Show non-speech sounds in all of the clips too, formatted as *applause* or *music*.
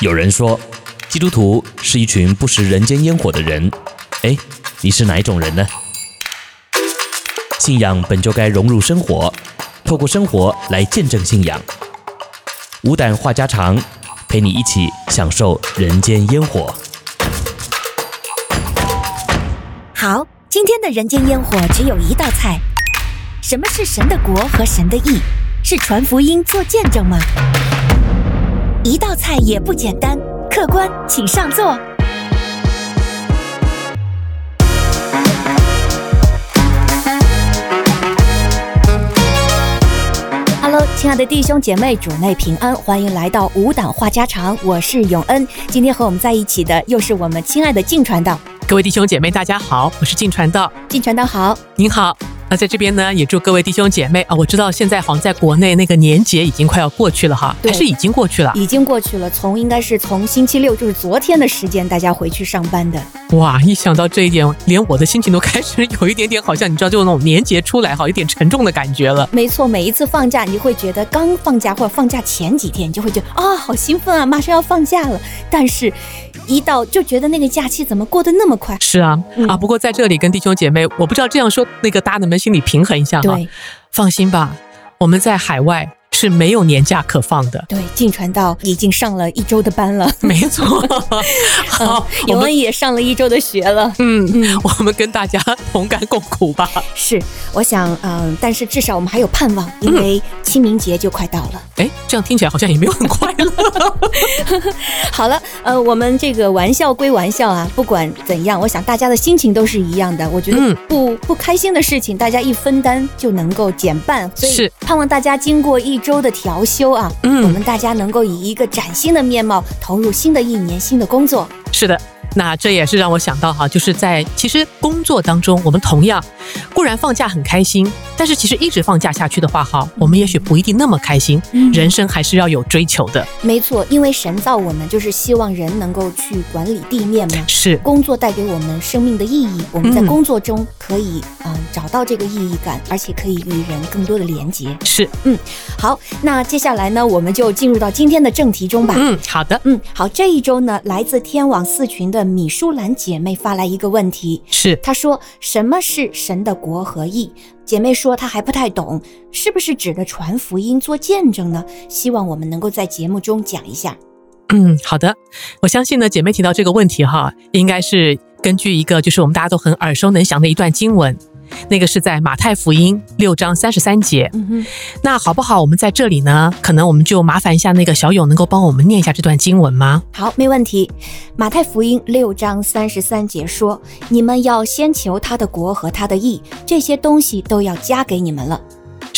有人说，基督徒是一群不食人间烟火的人。哎，你是哪一种人呢？信仰本就该融入生活，透过生活来见证信仰。无胆话家常，陪你一起享受人间烟火。好，今天的人间烟火只有一道菜。什么是神的国和神的义？是传福音做见证吗？一道菜也不简单，客官请上座。Hello，亲爱的弟兄姐妹，主内平安，欢迎来到五档话家常，我是永恩。今天和我们在一起的又是我们亲爱的静传道。各位弟兄姐妹，大家好，我是静传道。静传道好，您好。那在这边呢，也祝各位弟兄姐妹啊，我知道现在好像在国内那个年节已经快要过去了哈，还是已经过去了？已经过去了，从应该是从星期六，就是昨天的时间，大家回去上班的。哇，一想到这一点，连我的心情都开始有一点点，好像你知道，就那种年节出来哈，有点沉重的感觉了。没错，每一次放假，你会觉得刚放假或者放假前几天，你就会觉得啊、哦，好兴奋啊，马上要放假了。但是，一到就觉得那个假期怎么过得那么快？是啊，嗯、啊，不过在这里跟弟兄姐妹，我不知道这样说，那个大家能不能心里平衡一下哈？放心吧，我们在海外。是没有年假可放的。对，进传道已经上了一周的班了。*laughs* 没错，*laughs* 好，永恩也上了一周的学了。嗯嗯，*laughs* 我们跟大家同甘共苦吧。是，我想，嗯、呃，但是至少我们还有盼望，因为清明节就快到了。哎、嗯，这样听起来好像也没有很快乐。好了，呃，我们这个玩笑归玩笑啊，不管怎样，我想大家的心情都是一样的。我觉得不、嗯、不开心的事情，大家一分担就能够减半。所以盼望大家经过一周的调休啊，嗯，我们大家能够以一个崭新的面貌投入新的一年，新的工作。是的。那这也是让我想到哈，就是在其实工作当中，我们同样固然放假很开心，但是其实一直放假下去的话哈，我们也许不一定那么开心。嗯，人生还是要有追求的。没错，因为神造我们就是希望人能够去管理地面嘛。是，工作带给我们生命的意义，我们在工作中可以嗯找到这个意义感，而且可以与人更多的连接。是，嗯，好，那接下来呢，我们就进入到今天的正题中吧。嗯，好的，嗯，好，这一周呢，来自天网四群的。米舒兰姐妹发来一个问题，是她说：“什么是神的国和义？”姐妹说她还不太懂，是不是指的传福音做见证呢？希望我们能够在节目中讲一下。嗯，好的，我相信呢，姐妹提到这个问题哈，应该是根据一个就是我们大家都很耳熟能详的一段经文。那个是在马太福音六章三十三节。嗯，那好不好？我们在这里呢，可能我们就麻烦一下那个小勇，能够帮我们念一下这段经文吗？好，没问题。马太福音六章三十三节说：“你们要先求他的国和他的义，这些东西都要加给你们了。”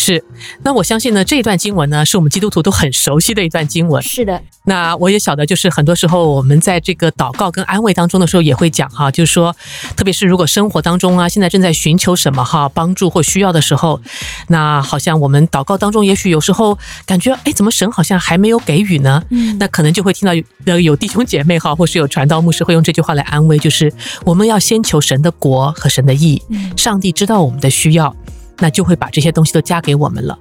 是，那我相信呢，这一段经文呢，是我们基督徒都很熟悉的一段经文。是的，那我也晓得，就是很多时候我们在这个祷告跟安慰当中的时候，也会讲哈，就是说，特别是如果生活当中啊，现在正在寻求什么哈帮助或需要的时候，那好像我们祷告当中，也许有时候感觉，哎，怎么神好像还没有给予呢？嗯，那可能就会听到有有弟兄姐妹哈，或是有传道牧师会用这句话来安慰，就是我们要先求神的国和神的义，上帝知道我们的需要。那就会把这些东西都加给我们了。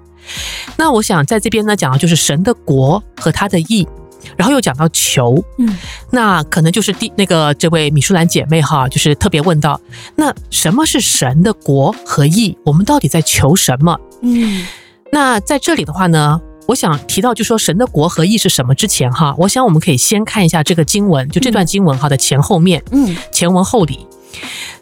那我想在这边呢，讲到就是神的国和他的义，然后又讲到求，嗯，那可能就是第那个这位米舒兰姐妹哈，就是特别问到，那什么是神的国和义？我们到底在求什么？嗯，那在这里的话呢，我想提到就说神的国和义是什么之前哈，我想我们可以先看一下这个经文，就这段经文哈的前后面，嗯，前文后理。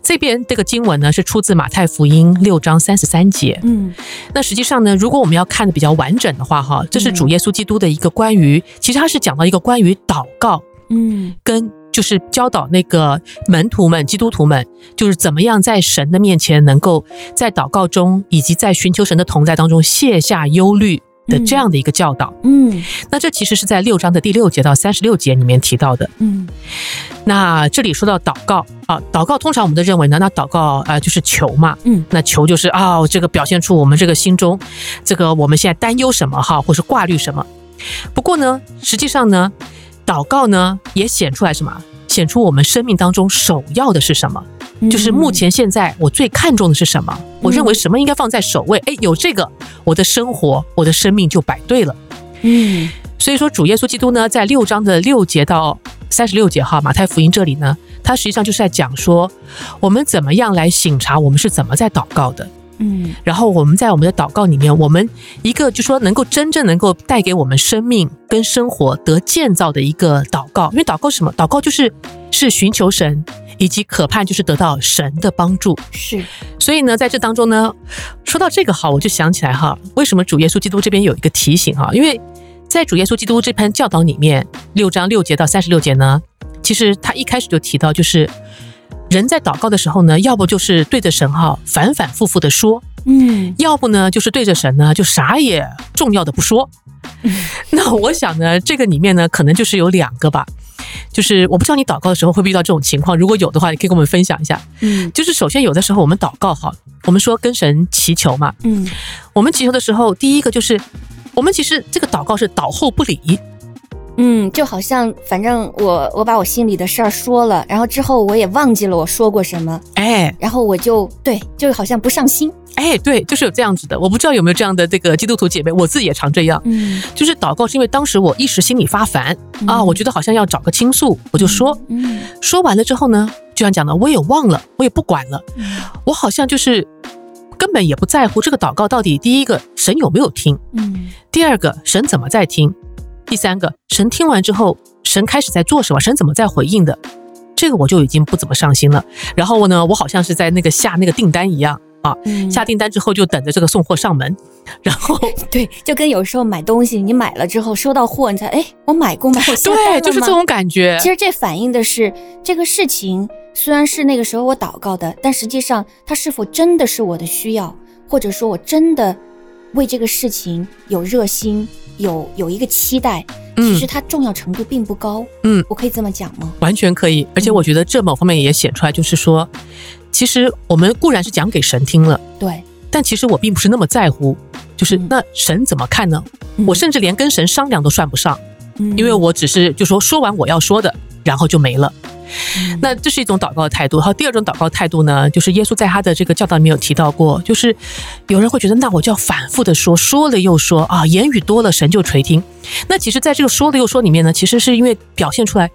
这边这个经文呢，是出自马太福音六章三十三节。嗯，那实际上呢，如果我们要看的比较完整的话，哈，这是主耶稣基督的一个关于，其实他是讲到一个关于祷告，嗯，跟就是教导那个门徒们、基督徒们，就是怎么样在神的面前，能够在祷告中，以及在寻求神的同在当中卸下忧虑。的这样的一个教导，嗯，那这其实是在六章的第六节到三十六节里面提到的，嗯，那这里说到祷告啊，祷告通常我们都认为呢，那祷告啊、呃、就是求嘛，嗯，那求就是啊、哦，这个表现出我们这个心中这个我们现在担忧什么哈，或是挂虑什么。不过呢，实际上呢，祷告呢也显出来什么？显出我们生命当中首要的是什么？就是目前现在我最看重的是什么？我认为什么应该放在首位？哎，有这个，我的生活，我的生命就摆对了。嗯，所以说，主耶稣基督呢，在六章的六节到三十六节哈，马太福音这里呢，他实际上就是在讲说，我们怎么样来醒察我们是怎么在祷告的。嗯，然后我们在我们的祷告里面，我们一个就说能够真正能够带给我们生命跟生活得建造的一个祷告，因为祷告是什么？祷告就是是寻求神，以及渴盼就是得到神的帮助。是，所以呢，在这当中呢，说到这个哈，我就想起来哈，为什么主耶稣基督这边有一个提醒哈？因为在主耶稣基督这篇教导里面，六章六节到三十六节呢，其实他一开始就提到就是。人在祷告的时候呢，要不就是对着神哈反反复复的说，嗯，要不呢就是对着神呢就啥也重要的不说。嗯、那我想呢，这个里面呢可能就是有两个吧，就是我不知道你祷告的时候会不会遇到这种情况，如果有的话，你可以跟我们分享一下。嗯，就是首先有的时候我们祷告哈，我们说跟神祈求嘛，嗯，我们祈求的时候，第一个就是我们其实这个祷告是祷后不理。嗯，就好像反正我我把我心里的事儿说了，然后之后我也忘记了我说过什么，哎，然后我就对，就好像不上心，哎，对，就是有这样子的。我不知道有没有这样的这个基督徒姐妹，我自己也常这样，嗯，就是祷告是因为当时我一时心里发烦、嗯、啊，我觉得好像要找个倾诉，我就说，嗯，说完了之后呢，就像讲的，我也忘了，我也不管了，嗯、我好像就是根本也不在乎这个祷告到底第一个神有没有听，嗯，第二个神怎么在听。第三个，神听完之后，神开始在做什么？神怎么在回应的？这个我就已经不怎么上心了。然后呢，我好像是在那个下那个订单一样啊，嗯、下订单之后就等着这个送货上门。然 *laughs* 后对，就跟有时候买东西，你买了之后收到货，你才哎，我买过吗？我下单了吗？对，就是这种感觉。其实这反映的是这个事情虽然是那个时候我祷告的，但实际上它是否真的是我的需要，或者说我真的为这个事情有热心。有有一个期待，其实它重要程度并不高。嗯，我可以这么讲吗？完全可以，而且我觉得这某方面也显出来，就是说，其实我们固然是讲给神听了，对，但其实我并不是那么在乎，就是那神怎么看呢？我甚至连跟神商量都算不上，因为我只是就说说完我要说的，然后就没了。那这是一种祷告的态度。然后第二种祷告态度呢，就是耶稣在他的这个教导里面有提到过，就是有人会觉得，那我就要反复的说，说了又说啊，言语多了，神就垂听。那其实，在这个说了又说里面呢，其实是因为表现出来，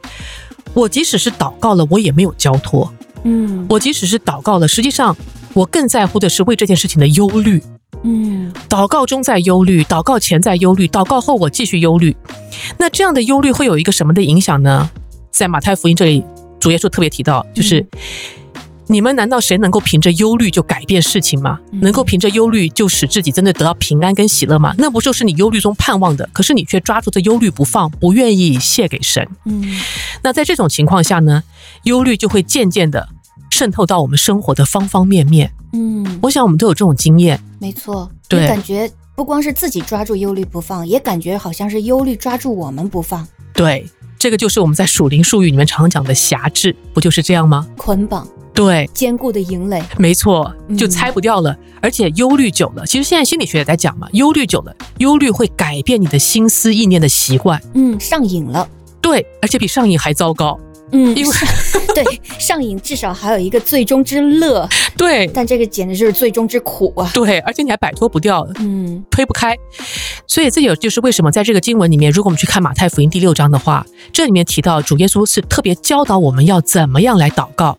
我即使是祷告了，我也没有交托。嗯，我即使是祷告了，实际上我更在乎的是为这件事情的忧虑。嗯，祷告中在忧虑，祷告前在忧虑，祷告后我继续忧虑。那这样的忧虑会有一个什么的影响呢？在马太福音这里。主耶稣特别提到，就是你们难道谁能够凭着忧虑就改变事情吗？能够凭着忧虑就使自己真的得到平安跟喜乐吗？那不就是你忧虑中盼望的？可是你却抓住这忧虑不放，不愿意卸给神。嗯，那在这种情况下呢，忧虑就会渐渐的渗透到我们生活的方方面面。嗯，我想我们都有这种经验。没错，对，感觉不光是自己抓住忧虑不放，也感觉好像是忧虑抓住我们不放。对。这个就是我们在属灵术语里面常常讲的辖制，不就是这样吗？捆绑，对，坚固的营垒，没错，就拆不掉了。嗯、而且忧虑久了，其实现在心理学也在讲嘛，忧虑久了，忧虑会改变你的心思意念的习惯，嗯，上瘾了，对，而且比上瘾还糟糕。嗯，因为 *laughs* 对上瘾至少还有一个最终之乐，*laughs* 对，但这个简直就是最终之苦啊！对，而且你还摆脱不掉，嗯，推不开。所以这也就是为什么在这个经文里面，如果我们去看马太福音第六章的话，这里面提到主耶稣是特别教导我们要怎么样来祷告，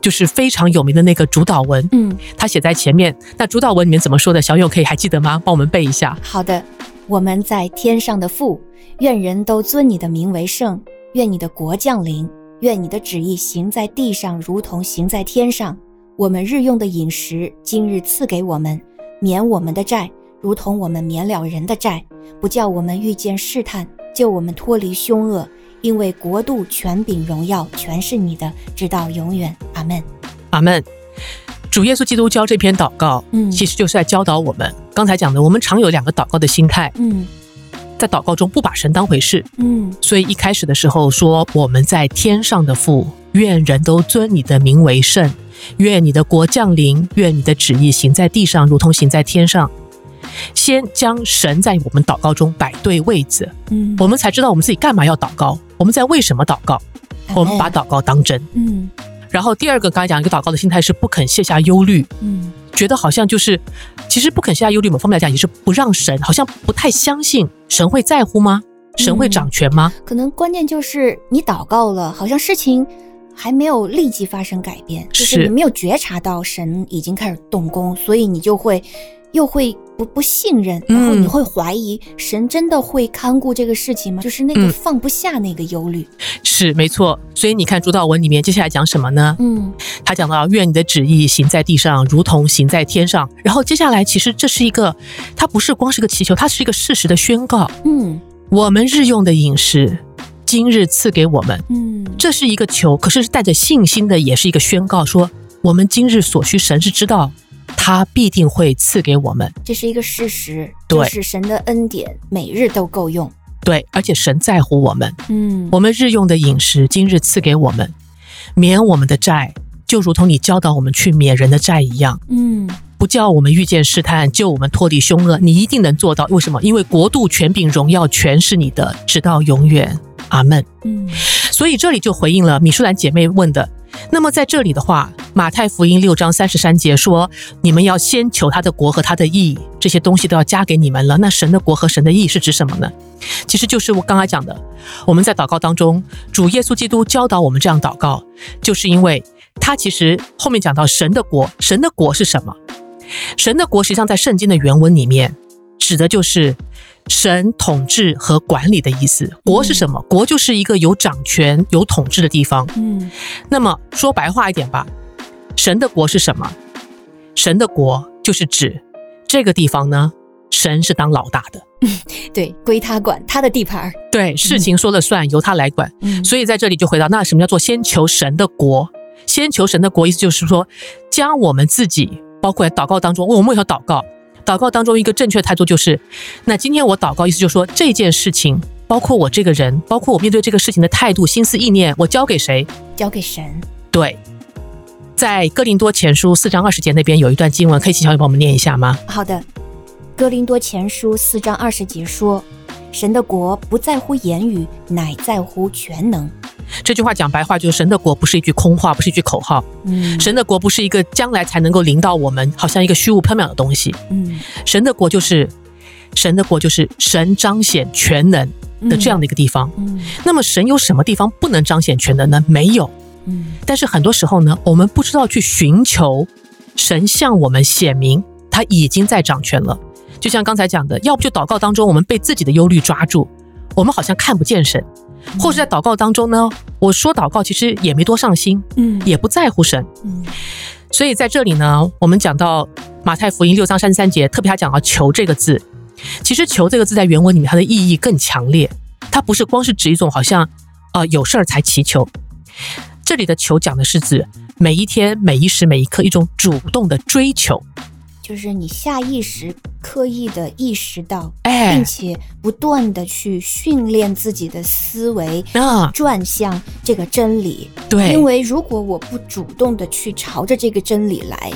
就是非常有名的那个主导文，嗯，他写在前面。那主导文里面怎么说的？小勇可以还记得吗？帮我们背一下。好的，我们在天上的父，愿人都尊你的名为圣，愿你的国降临。愿你的旨意行在地上，如同行在天上。我们日用的饮食，今日赐给我们，免我们的债，如同我们免了人的债，不叫我们遇见试探，救我们脱离凶恶。因为国度、权柄、荣耀，全是你的，直到永远。阿门，阿门。主耶稣基督教这篇祷告，嗯，其实就是在教导我们。刚才讲的，我们常有两个祷告的心态，嗯。在祷告中不把神当回事，嗯，所以一开始的时候说，我们在天上的父，愿人都尊你的名为圣，愿你的国降临，愿你的旨意行在地上，如同行在天上。先将神在我们祷告中摆对位置，嗯，我们才知道我们自己干嘛要祷告，我们在为什么祷告，我们把祷告当真，嗯。然后第二个，刚才讲一个祷告的心态是不肯卸下忧虑，嗯。觉得好像就是，其实不肯卸下忧虑，某方面来讲也是不让神，好像不太相信神会在乎吗？神会掌权吗？可能关键就是你祷告了，好像事情还没有立即发生改变，就是你没有觉察到神已经开始动工，所以你就会又会。不不信任，然后你会怀疑神真的会看顾这个事情吗？嗯、就是那个放不下那个忧虑，是没错。所以你看主祷文里面接下来讲什么呢？嗯，他讲到愿你的旨意行在地上，如同行在天上。然后接下来其实这是一个，它不是光是个祈求，它是一个事实的宣告。嗯，我们日用的饮食，今日赐给我们。嗯，这是一个求，可是带着信心的，也是一个宣告，说我们今日所需，神是知道。他必定会赐给我们，这是一个事实。对，就是神的恩典，每日都够用。对，而且神在乎我们。嗯，我们日用的饮食，今日赐给我们，免我们的债，就如同你教导我们去免人的债一样。嗯，不叫我们遇见试探，救我们脱离凶恶，你一定能做到。为什么？因为国度、权柄、荣耀全是你的，直到永远。阿门。嗯，所以这里就回应了米舒兰姐妹问的。那么在这里的话，马太福音六章三十三节说：“你们要先求他的国和他的义，这些东西都要加给你们了。”那神的国和神的义是指什么呢？其实就是我刚才讲的，我们在祷告当中，主耶稣基督教导我们这样祷告，就是因为他其实后面讲到神的国，神的国是什么？神的国实际上在圣经的原文里面指的就是。神统治和管理的意思，国是什么？国就是一个有掌权、有统治的地方。嗯，那么说白话一点吧，神的国是什么？神的国就是指这个地方呢，神是当老大的。嗯，*laughs* 对，归他管，他的地盘。对，事情说了算，由他来管。嗯，所以在这里就回到，那什么叫做先求神的国？先求神的国，意思就是说，将我们自己，包括在祷告当中，我们为何祷告？祷告当中一个正确的态度就是，那今天我祷告意思就是说，这件事情，包括我这个人，包括我面对这个事情的态度、心思、意念，我交给谁？交给神。对，在哥林多前书四章二十节那边有一段经文，可以请小雨帮我们念一下吗？好的，哥林多前书四章二十节说，神的国不在乎言语，乃在乎全能。这句话讲白话就是神的国不是一句空话，不是一句口号。嗯，神的国不是一个将来才能够临到我们，好像一个虚无缥缈的东西。嗯，神的国就是神的国就是神彰显全能的这样的一个地方。嗯，那么神有什么地方不能彰显全能呢？没有。嗯，但是很多时候呢，我们不知道去寻求神向我们显明他已经在掌权了。就像刚才讲的，要不就祷告当中我们被自己的忧虑抓住，我们好像看不见神。或是在祷告当中呢，我说祷告其实也没多上心，嗯，也不在乎神，嗯，所以在这里呢，我们讲到马太福音六章三十三节，特别还讲到“求”这个字，其实“求”这个字在原文里面它的意义更强烈，它不是光是指一种好像呃有事儿才祈求，这里的“求”讲的是指每一天每一时每一刻一种主动的追求。就是你下意识、刻意的意识到，并且不断的去训练自己的思维，转向这个真理。对，因为如果我不主动的去朝着这个真理来，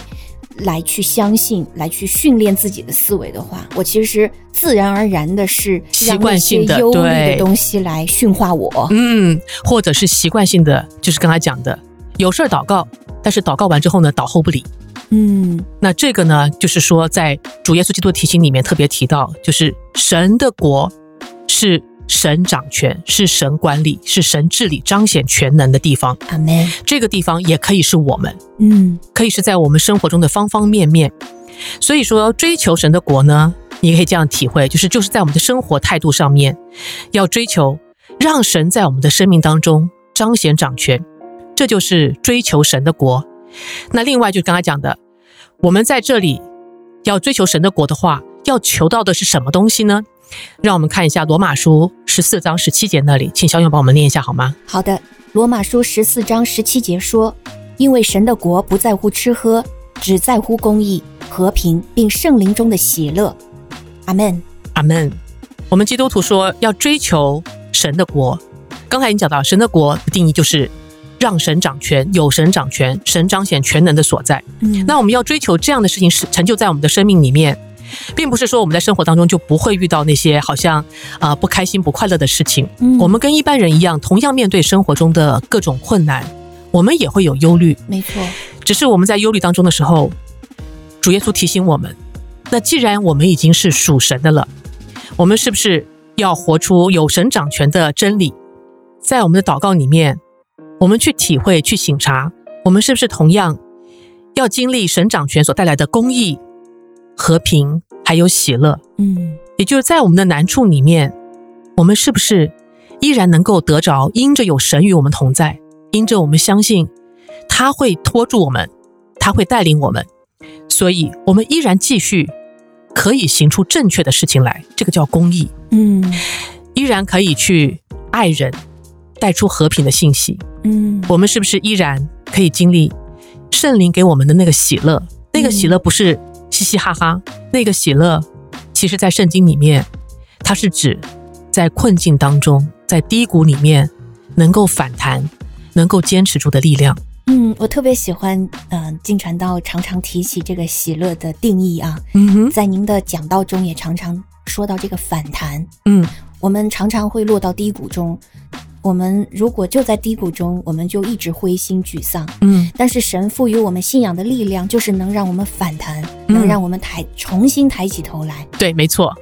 来去相信，来去训练自己的思维的话，我其实自然而然的是习惯性的忧虑的东西来驯化我。嗯，或者是习惯性的，就是刚才讲的，有事儿祷告，但是祷告完之后呢，祷后不理。嗯，那这个呢，就是说，在主耶稣基督的提醒里面特别提到，就是神的国是神掌权，是神管理，是神治理、彰显全能的地方。阿门。这个地方也可以是我们，嗯，可以是在我们生活中的方方面面。所以说，追求神的国呢，你可以这样体会，就是就是在我们的生活态度上面，要追求让神在我们的生命当中彰显掌权，这就是追求神的国。那另外就是刚才讲的，我们在这里要追求神的国的话，要求到的是什么东西呢？让我们看一下罗马书十四章十七节那里，请小勇帮我们念一下好吗？好的，罗马书十四章十七节说：“因为神的国不在乎吃喝，只在乎公义、和平，并圣灵中的喜乐。”阿门，阿门。我们基督徒说要追求神的国，刚才已经讲到神的国的定义就是。让神掌权，有神掌权，神彰显全能的所在。嗯，那我们要追求这样的事情，是成就在我们的生命里面，并不是说我们在生活当中就不会遇到那些好像啊、呃、不开心、不快乐的事情。嗯，我们跟一般人一样，同样面对生活中的各种困难，我们也会有忧虑。没错，只是我们在忧虑当中的时候，主耶稣提醒我们：那既然我们已经是属神的了，我们是不是要活出有神掌权的真理。在我们的祷告里面，我们去体会、去醒察，我们是不是同样要经历神掌权所带来的公义、和平，还有喜乐？嗯，也就是在我们的难处里面，我们是不是依然能够得着？因着有神与我们同在，因着我们相信他会托住我们，他会带领我们，所以我们依然继续可以行出正确的事情来。这个叫公义。嗯，依然可以去爱人。带出和平的信息，嗯，我们是不是依然可以经历圣灵给我们的那个喜乐？那个喜乐不是嘻嘻哈哈，那个喜乐，其实在圣经里面，它是指在困境当中，在低谷里面能够反弹、能够坚持住的力量。嗯，我特别喜欢，嗯、呃，经传道常常提起这个喜乐的定义啊，嗯哼，在您的讲道中也常常说到这个反弹。嗯，我们常常会落到低谷中。我们如果就在低谷中，我们就一直灰心沮丧。嗯，但是神赋予我们信仰的力量，就是能让我们反弹，嗯、能让我们抬重新抬起头来。对，没错。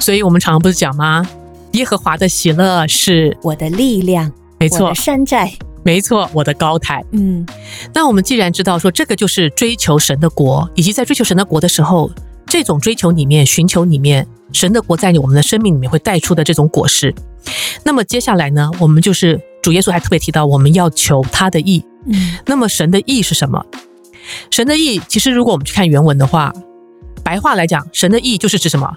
所以我们常常不是讲吗？耶和华的喜乐是我的力量，没错。我的山寨，没错，我的高台。嗯，那我们既然知道说这个就是追求神的国，以及在追求神的国的时候，这种追求里面、寻求里面，神的国在你我们的生命里面会带出的这种果实。那么接下来呢，我们就是主耶稣还特别提到，我们要求他的意。嗯，那么神的意是什么？神的意其实如果我们去看原文的话，白话来讲，神的意就是指什么？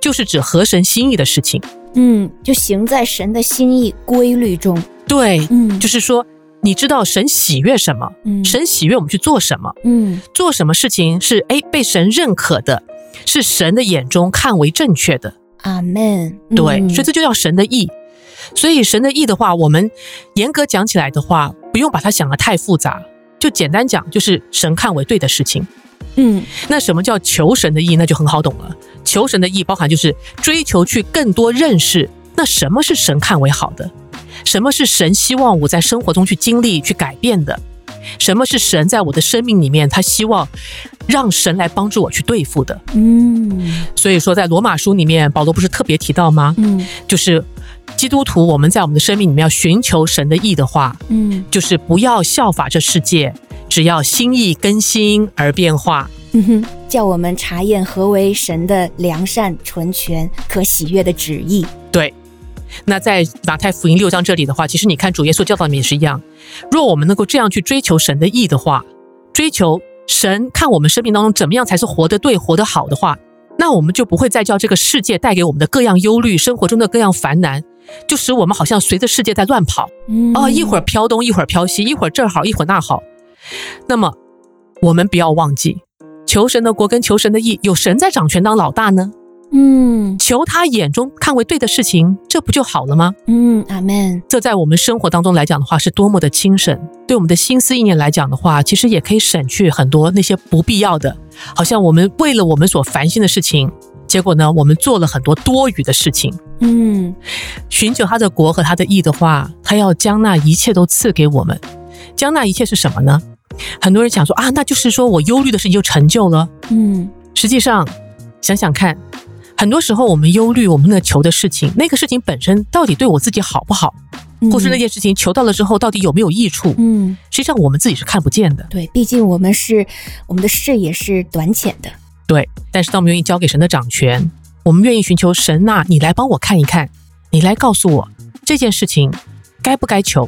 就是指合神心意的事情。嗯，就行在神的心意规律中。对，嗯，就是说你知道神喜悦什么？嗯，神喜悦我们去做什么？嗯，做什么事情是哎被神认可的，是神的眼中看为正确的。阿门。对，嗯，所以这就叫神的意。所以神的意的话，我们严格讲起来的话，不用把它想得太复杂，就简单讲，就是神看为对的事情。嗯，那什么叫求神的意？那就很好懂了。求神的意包含就是追求去更多认识，那什么是神看为好的？什么是神希望我在生活中去经历、去改变的？什么是神在我的生命里面他希望让神来帮助我去对付的？嗯，所以说在罗马书里面，保罗不是特别提到吗？嗯，就是。基督徒，我们在我们的生命里面要寻求神的意的话，嗯，就是不要效法这世界，只要心意更新而变化。嗯哼，叫我们查验何为神的良善、纯全、可喜悦的旨意。对，那在马太福音六章这里的话，其实你看主耶稣教导里面也是一样。若我们能够这样去追求神的意的话，追求神看我们生命当中怎么样才是活得对、活得好的话，那我们就不会再叫这个世界带给我们的各样忧虑、生活中的各样烦难。就使我们好像随着世界在乱跑，嗯，啊，一会儿飘东，一会儿飘西，一会儿这儿好，一会儿那好。那么，我们不要忘记，求神的国跟求神的义，有神在掌权当老大呢。嗯，求他眼中看为对的事情，这不就好了吗？嗯，阿门。这在我们生活当中来讲的话，是多么的轻省。对我们的心思意念来讲的话，其实也可以省去很多那些不必要的，好像我们为了我们所烦心的事情。结果呢，我们做了很多多余的事情。嗯，寻求他的国和他的义的话，他要将那一切都赐给我们。将那一切是什么呢？很多人想说啊，那就是说我忧虑的事情就成就了。嗯，实际上想想看，很多时候我们忧虑我们的求的事情，那个事情本身到底对我自己好不好，或是那件事情求到了之后到底有没有益处？嗯，实际上我们自己是看不见的。对，毕竟我们是我们的视野是短浅的。对，但是当我们愿意交给神的掌权，我们愿意寻求神呐，你来帮我看一看，你来告诉我这件事情该不该求，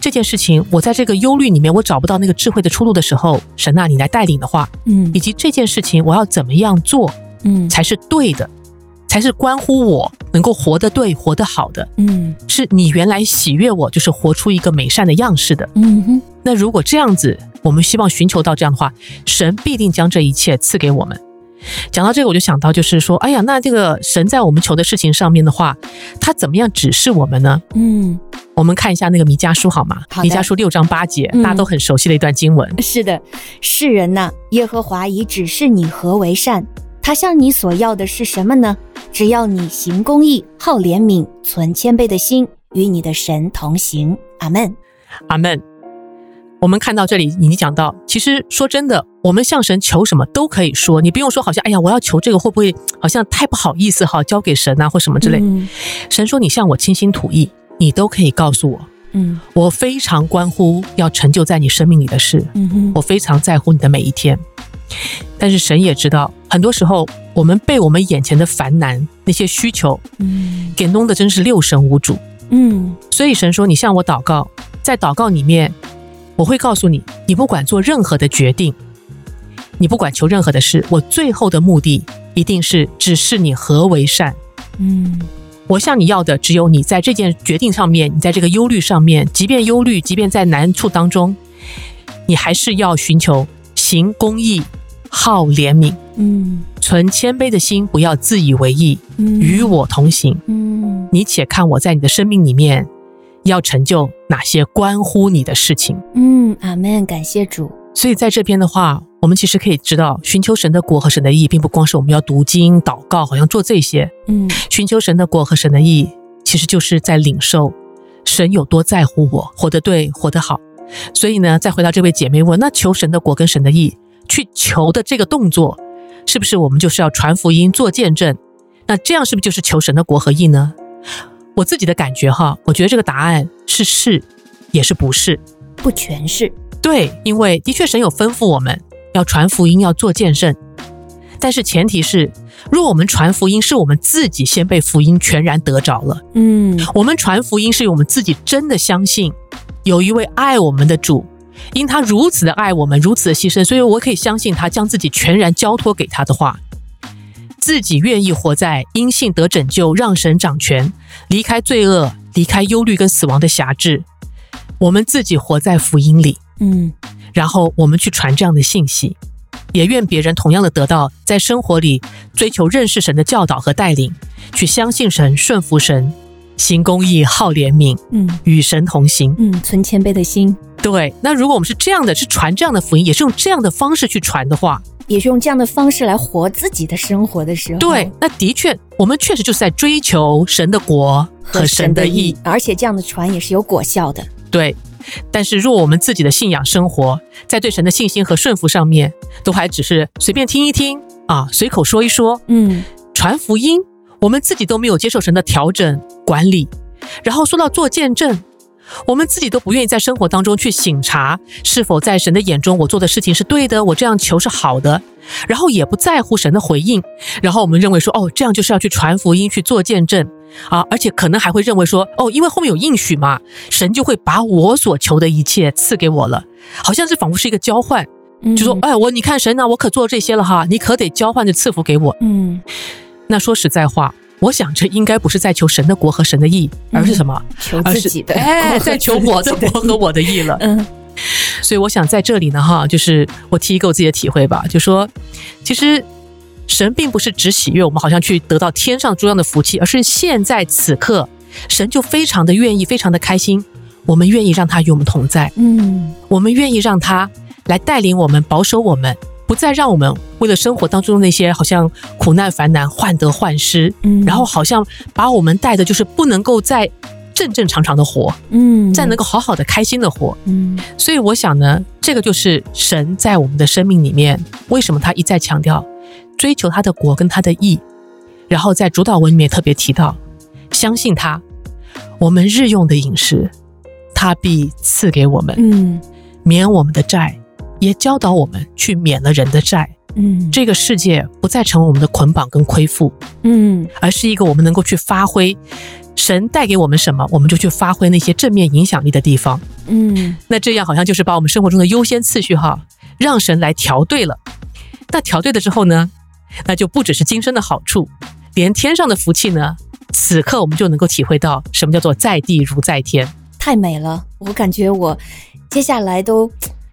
这件事情我在这个忧虑里面我找不到那个智慧的出路的时候，神呐，你来带领的话，嗯，以及这件事情我要怎么样做，嗯，才是对的，才是关乎我能够活得对、活得好的，嗯，是你原来喜悦我，就是活出一个美善的样式的，嗯哼，那如果这样子，我们希望寻求到这样的话，神必定将这一切赐给我们。讲到这个，我就想到，就是说，哎呀，那这个神在我们求的事情上面的话，他怎么样指示我们呢？嗯，我们看一下那个弥迦书好吗？好。弥迦书六章八节，嗯，大家都很熟悉的一段经文。是的，世人呐，耶和华已指示你何为善，他向你所要的是什么呢？只要你行公义，好怜悯，存谦卑的心，与你的神同行。阿门，阿门。我们看到这里，你讲到，其实说真的，我们向神求什么都可以说，你不用说好像，哎呀，我要求这个会不会好像太不好意思哈，交给神啊或什么之类。嗯、神说你向我倾心吐意，你都可以告诉我。嗯，我非常关乎要成就在你生命里的事。嗯哼，我非常在乎你的每一天。但是神也知道，很多时候我们被我们眼前的烦难那些需求，嗯，给弄得真是六神无主。嗯，所以神说你向我祷告，在祷告里面。我会告诉你，你不管做任何的决定，你不管求任何的事，我最后的目的一定是指示你何为善。嗯，我向你要的只有你在这件决定上面，你在这个忧虑上面，即便忧虑，即便在难处当中，你还是要寻求行公义、好怜悯，嗯，存谦卑的心，不要自以为意，嗯，与我同行，嗯，你且看我在你的生命里面。要成就哪些关乎你的事情？嗯，阿门，感谢主。所以在这边的话，我们其实可以知道，寻求神的国和神的意，并不光是我们要读经、祷告，好像做这些。嗯，寻求神的国和神的意，其实就是在领受神有多在乎我，活得对，活得好。所以呢，再回到这位姐妹问，那求神的国跟神的义，去求的这个动作，是不是我们就是要传福音、做见证？那这样是不是就是求神的国和义呢？我自己的感觉哈，我觉得这个答案是是，也是不是，不全是。对，因为的确神有吩咐我们要传福音，要做见证，但是前提是，如果我们传福音是我们自己先被福音全然得着了，嗯，我们传福音是我们自己真的相信有一位爱我们的主，因他如此的爱我们，如此的牺牲，所以我可以相信他将自己全然交托给他的话。自己愿意活在因信得拯救，让神掌权，离开罪恶，离开忧虑跟死亡的辖制。我们自己活在福音里，嗯，然后我们去传这样的信息，也愿别人同样的得到在生活里追求认识神的教导和带领，去相信神，顺服神，行公义，好怜悯，嗯，与神同行，嗯，存谦卑的心。对，那如果我们是这样的，是传这样的福音，也是用这样的方式去传的话。也是用这样的方式来活自己的生活的时候，对，那的确，我们确实就是在追求神的国和神的义，而且这样的传也是有果效的。对，但是若我们自己的信仰生活在对神的信心和顺服上面，都还只是随便听一听啊，随口说一说，嗯，传福音，我们自己都没有接受神的调整管理，然后说到做见证。我们自己都不愿意在生活当中去醒察是否在神的眼中我做的事情是对的，我这样求是好的，然后也不在乎神的回应，然后我们认为说哦，这样就是要去传福音去做见证啊，而且可能还会认为说哦，因为后面有应许嘛，神就会把我所求的一切赐给我了，好像是仿佛是一个交换，就说哎，我你看神呐，我可做这些了哈，你可得交换着赐福给我，嗯，那说实在话。我想，这应该不是在求神的国和神的义，而是什么？求自己的，哎，在求我的国和我的义了。*laughs* 嗯，所以我想在这里呢，哈，就是我提一个我自己的体会吧，就说，其实神并不是只喜悦我们，好像去得到天上诸样的福气，而是现在此刻，神就非常的愿意，非常的开心，我们愿意让他与我们同在，嗯，我们愿意让他来带领我们，保守我们。不再让我们为了生活当中的那些好像苦难烦难患得患失，嗯，然后好像把我们带的就是不能够再正正常常的活，嗯，再能够好好的开心的活，嗯，所以我想呢，这个就是神在我们的生命里面，为什么他一再强调追求他的国跟他的义，然后在主导文里面特别提到，相信他，我们日用的饮食，他必赐给我们，嗯，免我们的债。也教导我们去免了人的债，嗯，这个世界不再成为我们的捆绑跟亏负，嗯，而是一个我们能够去发挥神带给我们什么，我们就去发挥那些正面影响力的地方，嗯，那这样好像就是把我们生活中的优先次序哈，让神来调对了。那调对了之后呢，那就不只是今生的好处，连天上的福气呢，此刻我们就能够体会到什么叫做在地如在天，太美了，我感觉我接下来都。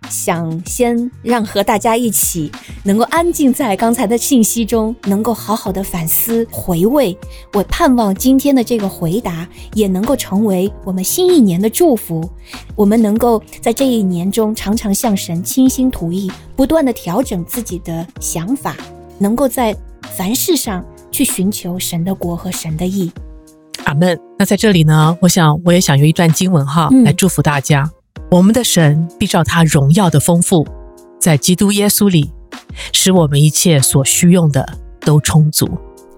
想先让和大家一起能够安静在刚才的信息中，能够好好的反思回味。我盼望今天的这个回答也能够成为我们新一年的祝福。我们能够在这一年中常常向神倾心吐意，不断的调整自己的想法，能够在凡事上去寻求神的国和神的义。阿门。那在这里呢，我想我也想用一段经文哈来祝福大家。我们的神必照他荣耀的丰富，在基督耶稣里，使我们一切所需用的都充足。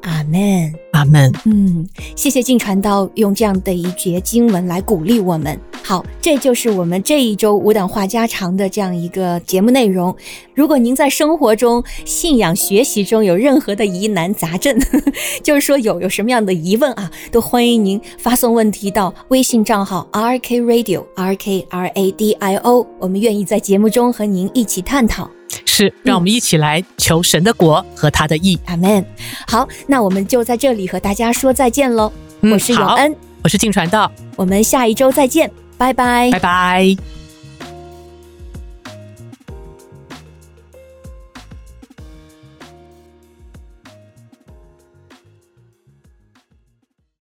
阿门，阿门。嗯，谢谢静传道用这样的一节经文来鼓励我们。好，这就是我们这一周无党话家常的这样一个节目内容。如果您在生活中、信仰学习中有任何的疑难杂症，呵 *laughs* 呵就是说有有什么样的疑问啊，都欢迎您发送问题到微信账号 R K Radio R K R A D I O，我们愿意在节目中和您一起探讨。是，让我们一起来求神的国和他的义。阿门。好，那我们就在这里和大家说再见喽。我是永恩，我是静传道，我们下一周再见，拜拜，拜拜。